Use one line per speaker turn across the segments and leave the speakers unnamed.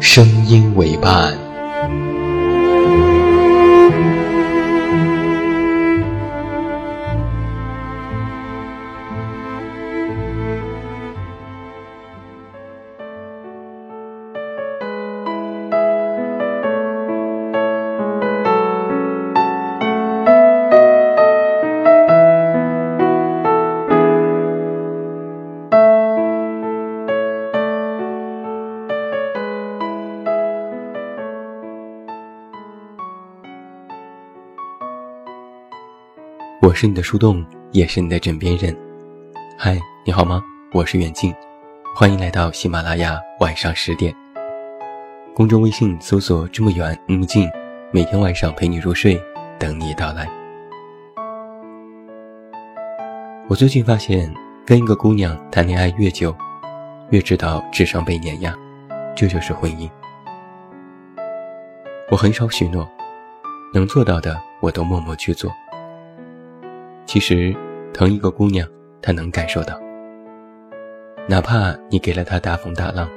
声音为伴。我是你的树洞，也是你的枕边人。嗨，你好吗？我是远近，欢迎来到喜马拉雅晚上十点。公众微信搜索“这么远那么近”，每天晚上陪你入睡，等你到来。我最近发现，跟一个姑娘谈恋爱越久，越知道智商被碾压，这就是婚姻。我很少许诺，能做到的我都默默去做。其实，疼一个姑娘，她能感受到。哪怕你给了她大风大浪，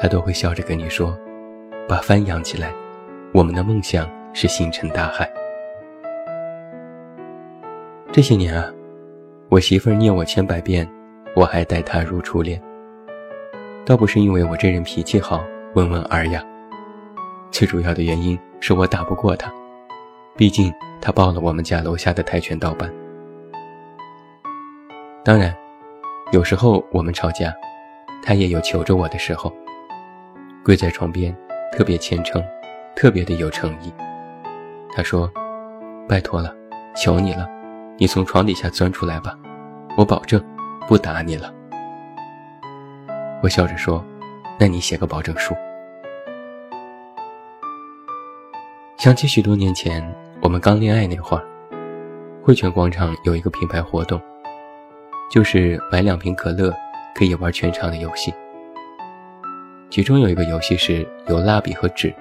她都会笑着跟你说：“把帆扬起来，我们的梦想是星辰大海。”这些年啊，我媳妇儿念我千百遍，我还待她如初恋。倒不是因为我这人脾气好、温文尔雅，最主要的原因是我打不过她，毕竟他报了我们家楼下的跆拳道班。当然，有时候我们吵架，他也有求着我的时候，跪在床边，特别虔诚，特别的有诚意。他说：“拜托了，求你了，你从床底下钻出来吧，我保证不打你了。”我笑着说：“那你写个保证书。”想起许多年前我们刚恋爱那会儿，汇泉广场有一个品牌活动。就是买两瓶可乐，可以玩全场的游戏。其中有一个游戏是有蜡笔和纸。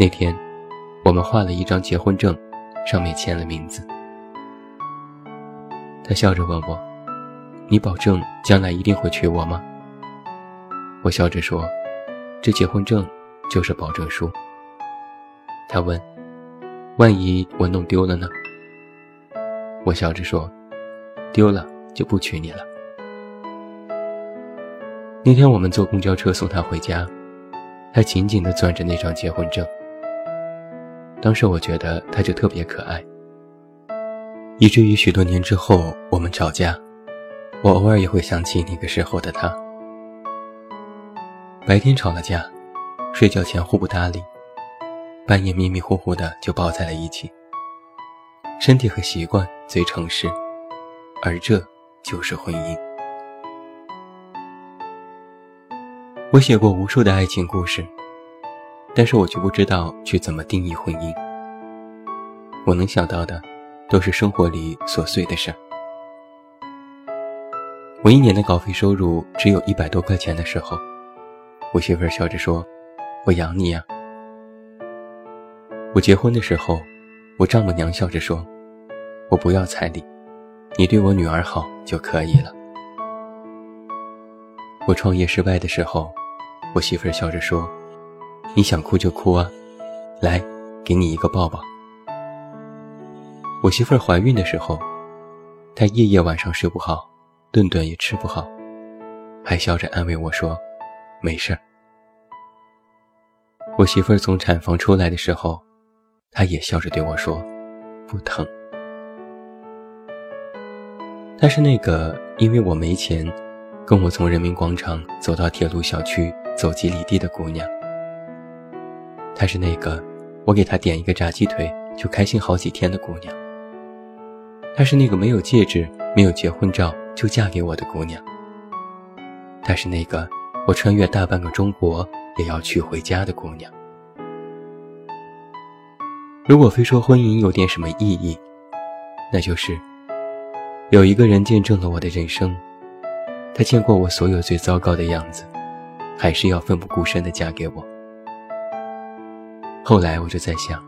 那天，我们画了一张结婚证，上面签了名字。他笑着问我：“你保证将来一定会娶我吗？”我笑着说：“这结婚证就是保证书。”他问：“万一我弄丢了呢？”我笑着说：“丢了。”就不娶你了。那天我们坐公交车送他回家，他紧紧地攥着那张结婚证。当时我觉得他就特别可爱，以至于许多年之后我们吵架，我偶尔也会想起那个时候的他。白天吵了架，睡觉前互不搭理，半夜迷迷糊糊的就抱在了一起。身体和习惯最诚实，而这。就是婚姻。我写过无数的爱情故事，但是我却不知道去怎么定义婚姻。我能想到的，都是生活里琐碎的事儿。我一年的稿费收入只有一百多块钱的时候，我媳妇儿笑着说：“我养你呀。”我结婚的时候，我丈母娘笑着说：“我不要彩礼。”你对我女儿好就可以了。我创业失败的时候，我媳妇儿笑着说：“你想哭就哭啊，来，给你一个抱抱。”我媳妇儿怀孕的时候，她夜夜晚上睡不好，顿顿也吃不好，还笑着安慰我说：“没事儿。”我媳妇儿从产房出来的时候，她也笑着对我说：“不疼。”她是那个因为我没钱，跟我从人民广场走到铁路小区走几里地的姑娘。她是那个我给她点一个炸鸡腿就开心好几天的姑娘。她是那个没有戒指、没有结婚照就嫁给我的姑娘。她是那个我穿越大半个中国也要娶回家的姑娘。如果非说婚姻有点什么意义，那就是。有一个人见证了我的人生，他见过我所有最糟糕的样子，还是要奋不顾身的嫁给我。后来我就在想，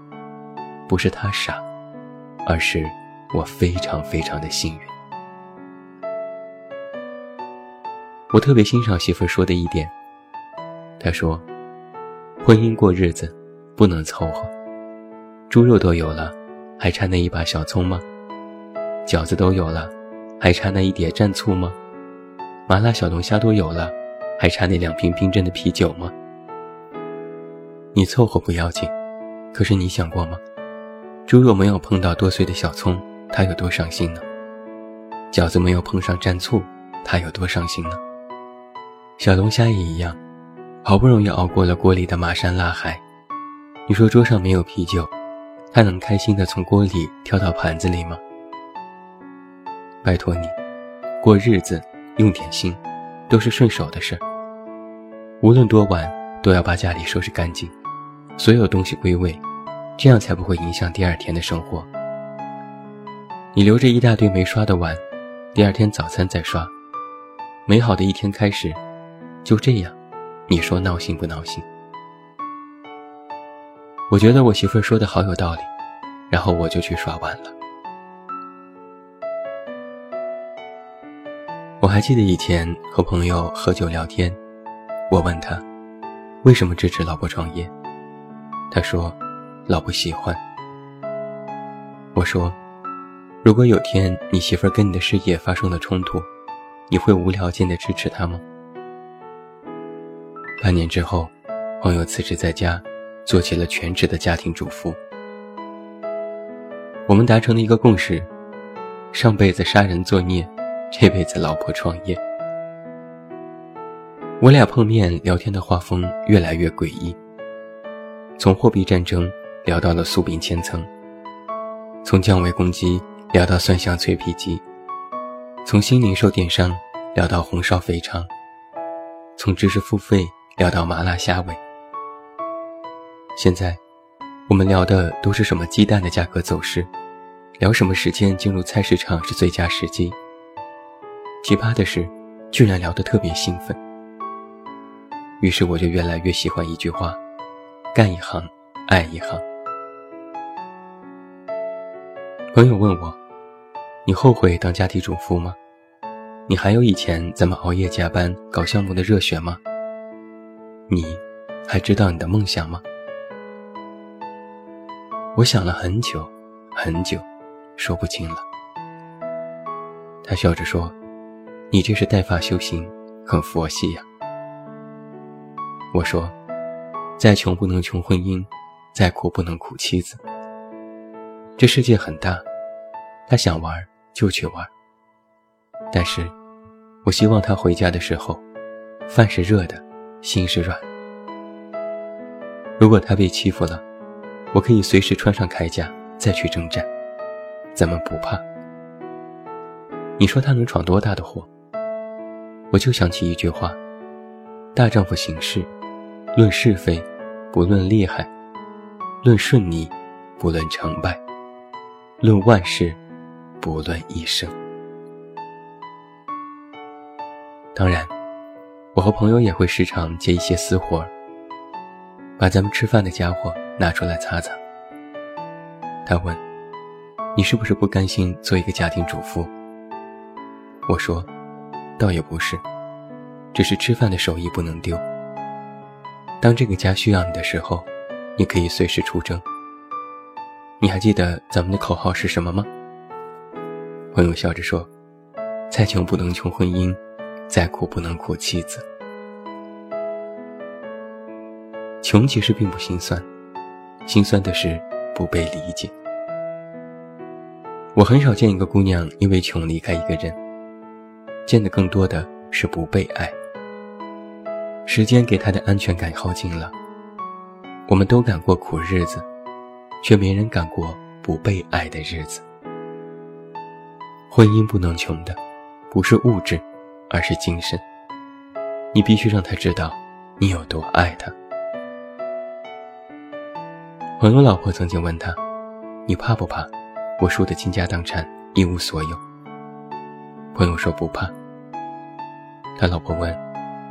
不是他傻，而是我非常非常的幸运。我特别欣赏媳妇说的一点，她说：“婚姻过日子不能凑合，猪肉都有了，还差那一把小葱吗？饺子都有了。”还差那一碟蘸醋吗？麻辣小龙虾都有了，还差那两瓶冰镇的啤酒吗？你凑合不要紧，可是你想过吗？猪肉没有碰到剁碎的小葱，他有多伤心呢？饺子没有碰上蘸醋，他有多伤心呢？小龙虾也一样，好不容易熬过了锅里的麻山辣海，你说桌上没有啤酒，他能开心的从锅里跳到盘子里吗？拜托你，过日子用点心，都是顺手的事儿。无论多晚，都要把家里收拾干净，所有东西归位，这样才不会影响第二天的生活。你留着一大堆没刷的碗，第二天早餐再刷，美好的一天开始，就这样，你说闹心不闹心？我觉得我媳妇说的好有道理，然后我就去刷碗了。我还记得以前和朋友喝酒聊天，我问他为什么支持老婆创业，他说老婆喜欢。我说如果有天你媳妇儿跟你的事业发生了冲突，你会无条件的支持她吗？半年之后，朋友辞职在家，做起了全职的家庭主妇。我们达成了一个共识：上辈子杀人作孽。这辈子老婆创业，我俩碰面聊天的画风越来越诡异。从货币战争聊到了酥饼千层，从降维攻击聊到蒜香脆皮鸡，从新零售电商聊到红烧肥肠，从知识付费聊到麻辣虾尾。现在，我们聊的都是什么鸡蛋的价格走势，聊什么时间进入菜市场是最佳时机。奇葩的是，居然聊得特别兴奋。于是我就越来越喜欢一句话：干一行，爱一行。朋友问我：“你后悔当家庭主妇吗？你还有以前咱们熬夜加班搞项目的热血吗？你还知道你的梦想吗？”我想了很久，很久，说不清了。他笑着说。你这是带发修行，很佛系呀。我说，再穷不能穷婚姻，再苦不能苦妻子。这世界很大，他想玩就去玩。但是，我希望他回家的时候，饭是热的，心是软。如果他被欺负了，我可以随时穿上铠甲再去征战，咱们不怕。你说他能闯多大的祸？我就想起一句话：大丈夫行事，论是非，不论厉害；论顺逆，不论成败；论万事，不论一生。当然，我和朋友也会时常接一些私活，把咱们吃饭的家伙拿出来擦擦。他问：“你是不是不甘心做一个家庭主妇？”我说。倒也不是，只是吃饭的手艺不能丢。当这个家需要你的时候，你可以随时出征。你还记得咱们的口号是什么吗？朋友笑着说：“再穷不能穷婚姻，再苦不能苦妻子。”穷其实并不心酸，心酸的是不被理解。我很少见一个姑娘因为穷离开一个人，见的更多的是不被爱。时间给她的安全感耗尽了，我们都敢过苦日子，却没人敢过不被爱的日子。婚姻不能穷的，不是物质，而是精神。你必须让他知道，你有多爱他。朋友老婆曾经问他：“你怕不怕？我输得倾家荡产，一无所有。”朋友说：“不怕。”他老婆问：“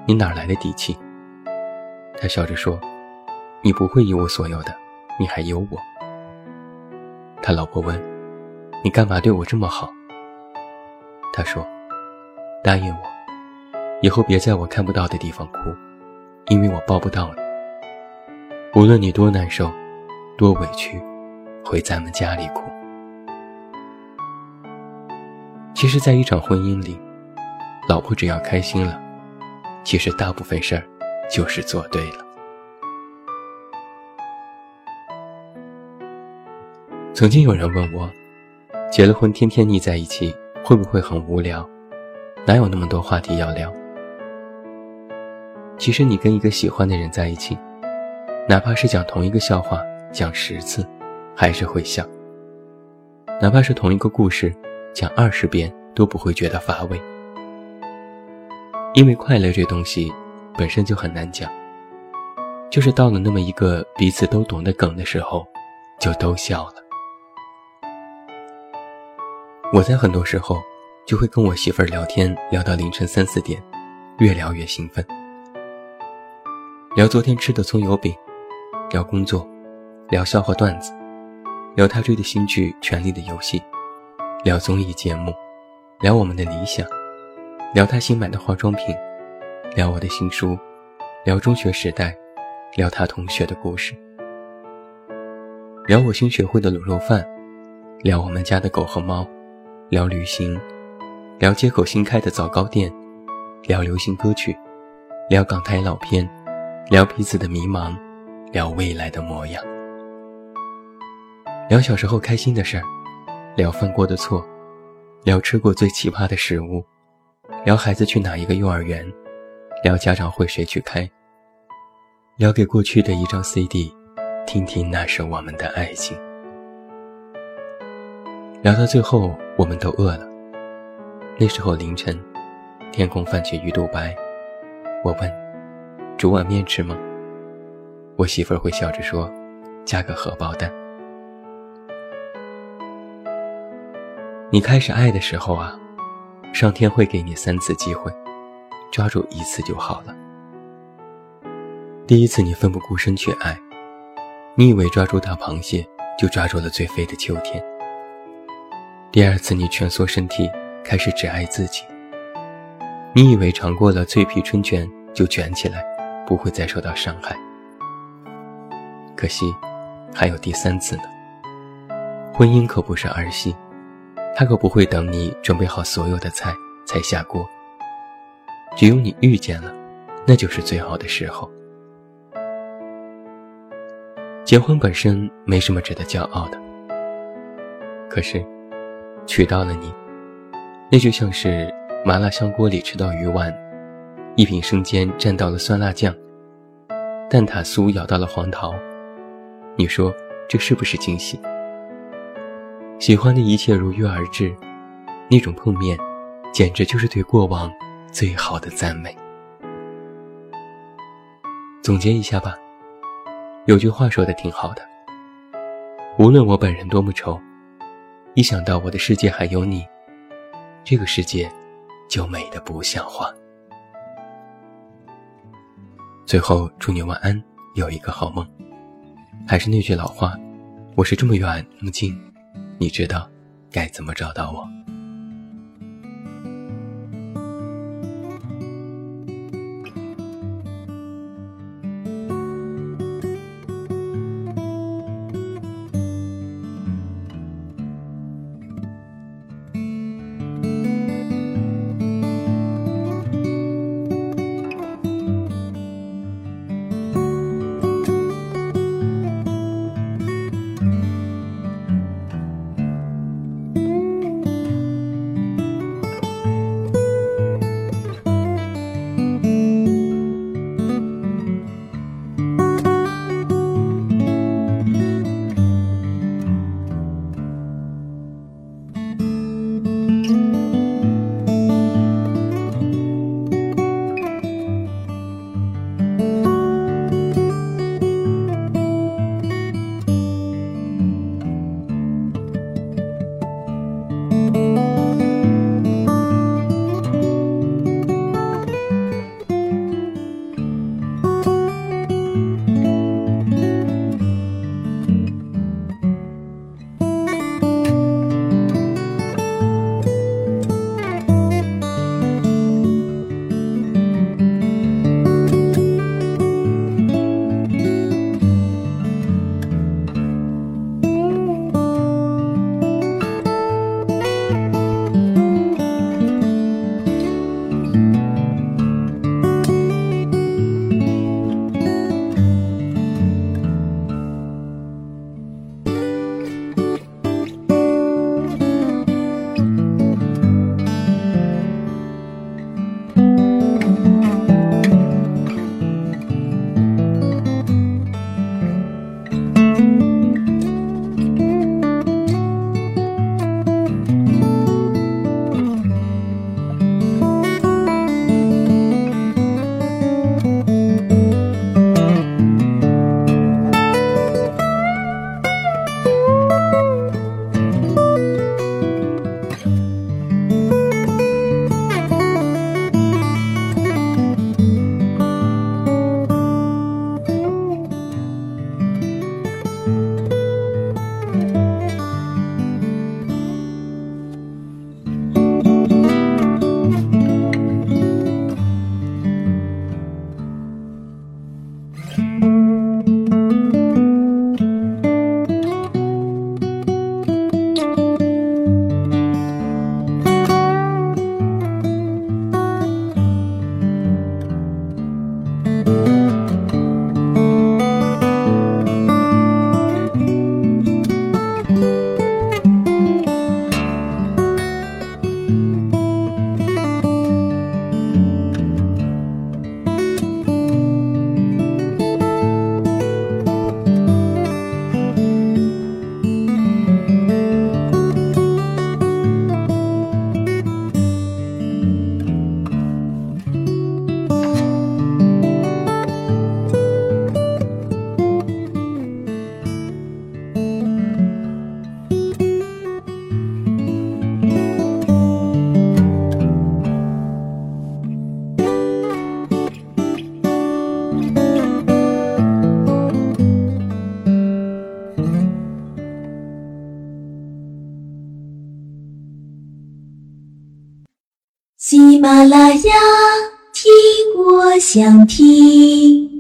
你哪来的底气？”他笑着说：“你不会一无所有的，你还有我。”他老婆问：“你干嘛对我这么好？”他说：“答应我。”以后别在我看不到的地方哭，因为我抱不到你。无论你多难受，多委屈，回咱们家里哭。其实，在一场婚姻里，老婆只要开心了，其实大部分事儿就是做对了。曾经有人问我，结了婚天天腻在一起，会不会很无聊？哪有那么多话题要聊？其实你跟一个喜欢的人在一起，哪怕是讲同一个笑话讲十次，还是会笑；哪怕是同一个故事讲二十遍都不会觉得乏味。因为快乐这东西本身就很难讲，就是到了那么一个彼此都懂的梗的时候，就都笑了。我在很多时候就会跟我媳妇儿聊天，聊到凌晨三四点，越聊越兴奋。聊昨天吃的葱油饼，聊工作，聊笑话段子，聊他追的新剧《权力的游戏》，聊综艺节目，聊我们的理想，聊他新买的化妆品，聊我的新书，聊中学时代，聊他同学的故事，聊我新学会的卤肉饭，聊我们家的狗和猫，聊旅行，聊街口新开的早糕店，聊流行歌曲，聊港台老片。聊彼此的迷茫，聊未来的模样，聊小时候开心的事儿，聊犯过的错，聊吃过最奇葩的食物，聊孩子去哪一个幼儿园，聊家长会谁去开，聊给过去的一张 CD，听听那是我们的爱情。聊到最后，我们都饿了。那时候凌晨，天空泛起鱼肚白，我问。煮碗面吃吗？我媳妇儿会笑着说：“加个荷包蛋。”你开始爱的时候啊，上天会给你三次机会，抓住一次就好了。第一次你奋不顾身去爱，你以为抓住大螃蟹就抓住了最肥的秋天。第二次你蜷缩身体，开始只爱自己，你以为尝过了脆皮春卷就卷起来。不会再受到伤害。可惜，还有第三次呢。婚姻可不是儿戏，他可不会等你准备好所有的菜才下锅。只有你遇见了，那就是最好的时候。结婚本身没什么值得骄傲的，可是，娶到了你，那就像是麻辣香锅里吃到鱼丸。一品生煎蘸到了酸辣酱，蛋挞酥咬到了黄桃，你说这是不是惊喜？喜欢的一切如约而至，那种碰面，简直就是对过往最好的赞美。总结一下吧，有句话说的挺好的：无论我本人多么丑，一想到我的世界还有你，这个世界就美得不像话。最后，祝你晚安，有一个好梦。还是那句老话，我是这么远那么近，你知道该怎么找到我。
马拉雅，听我想听。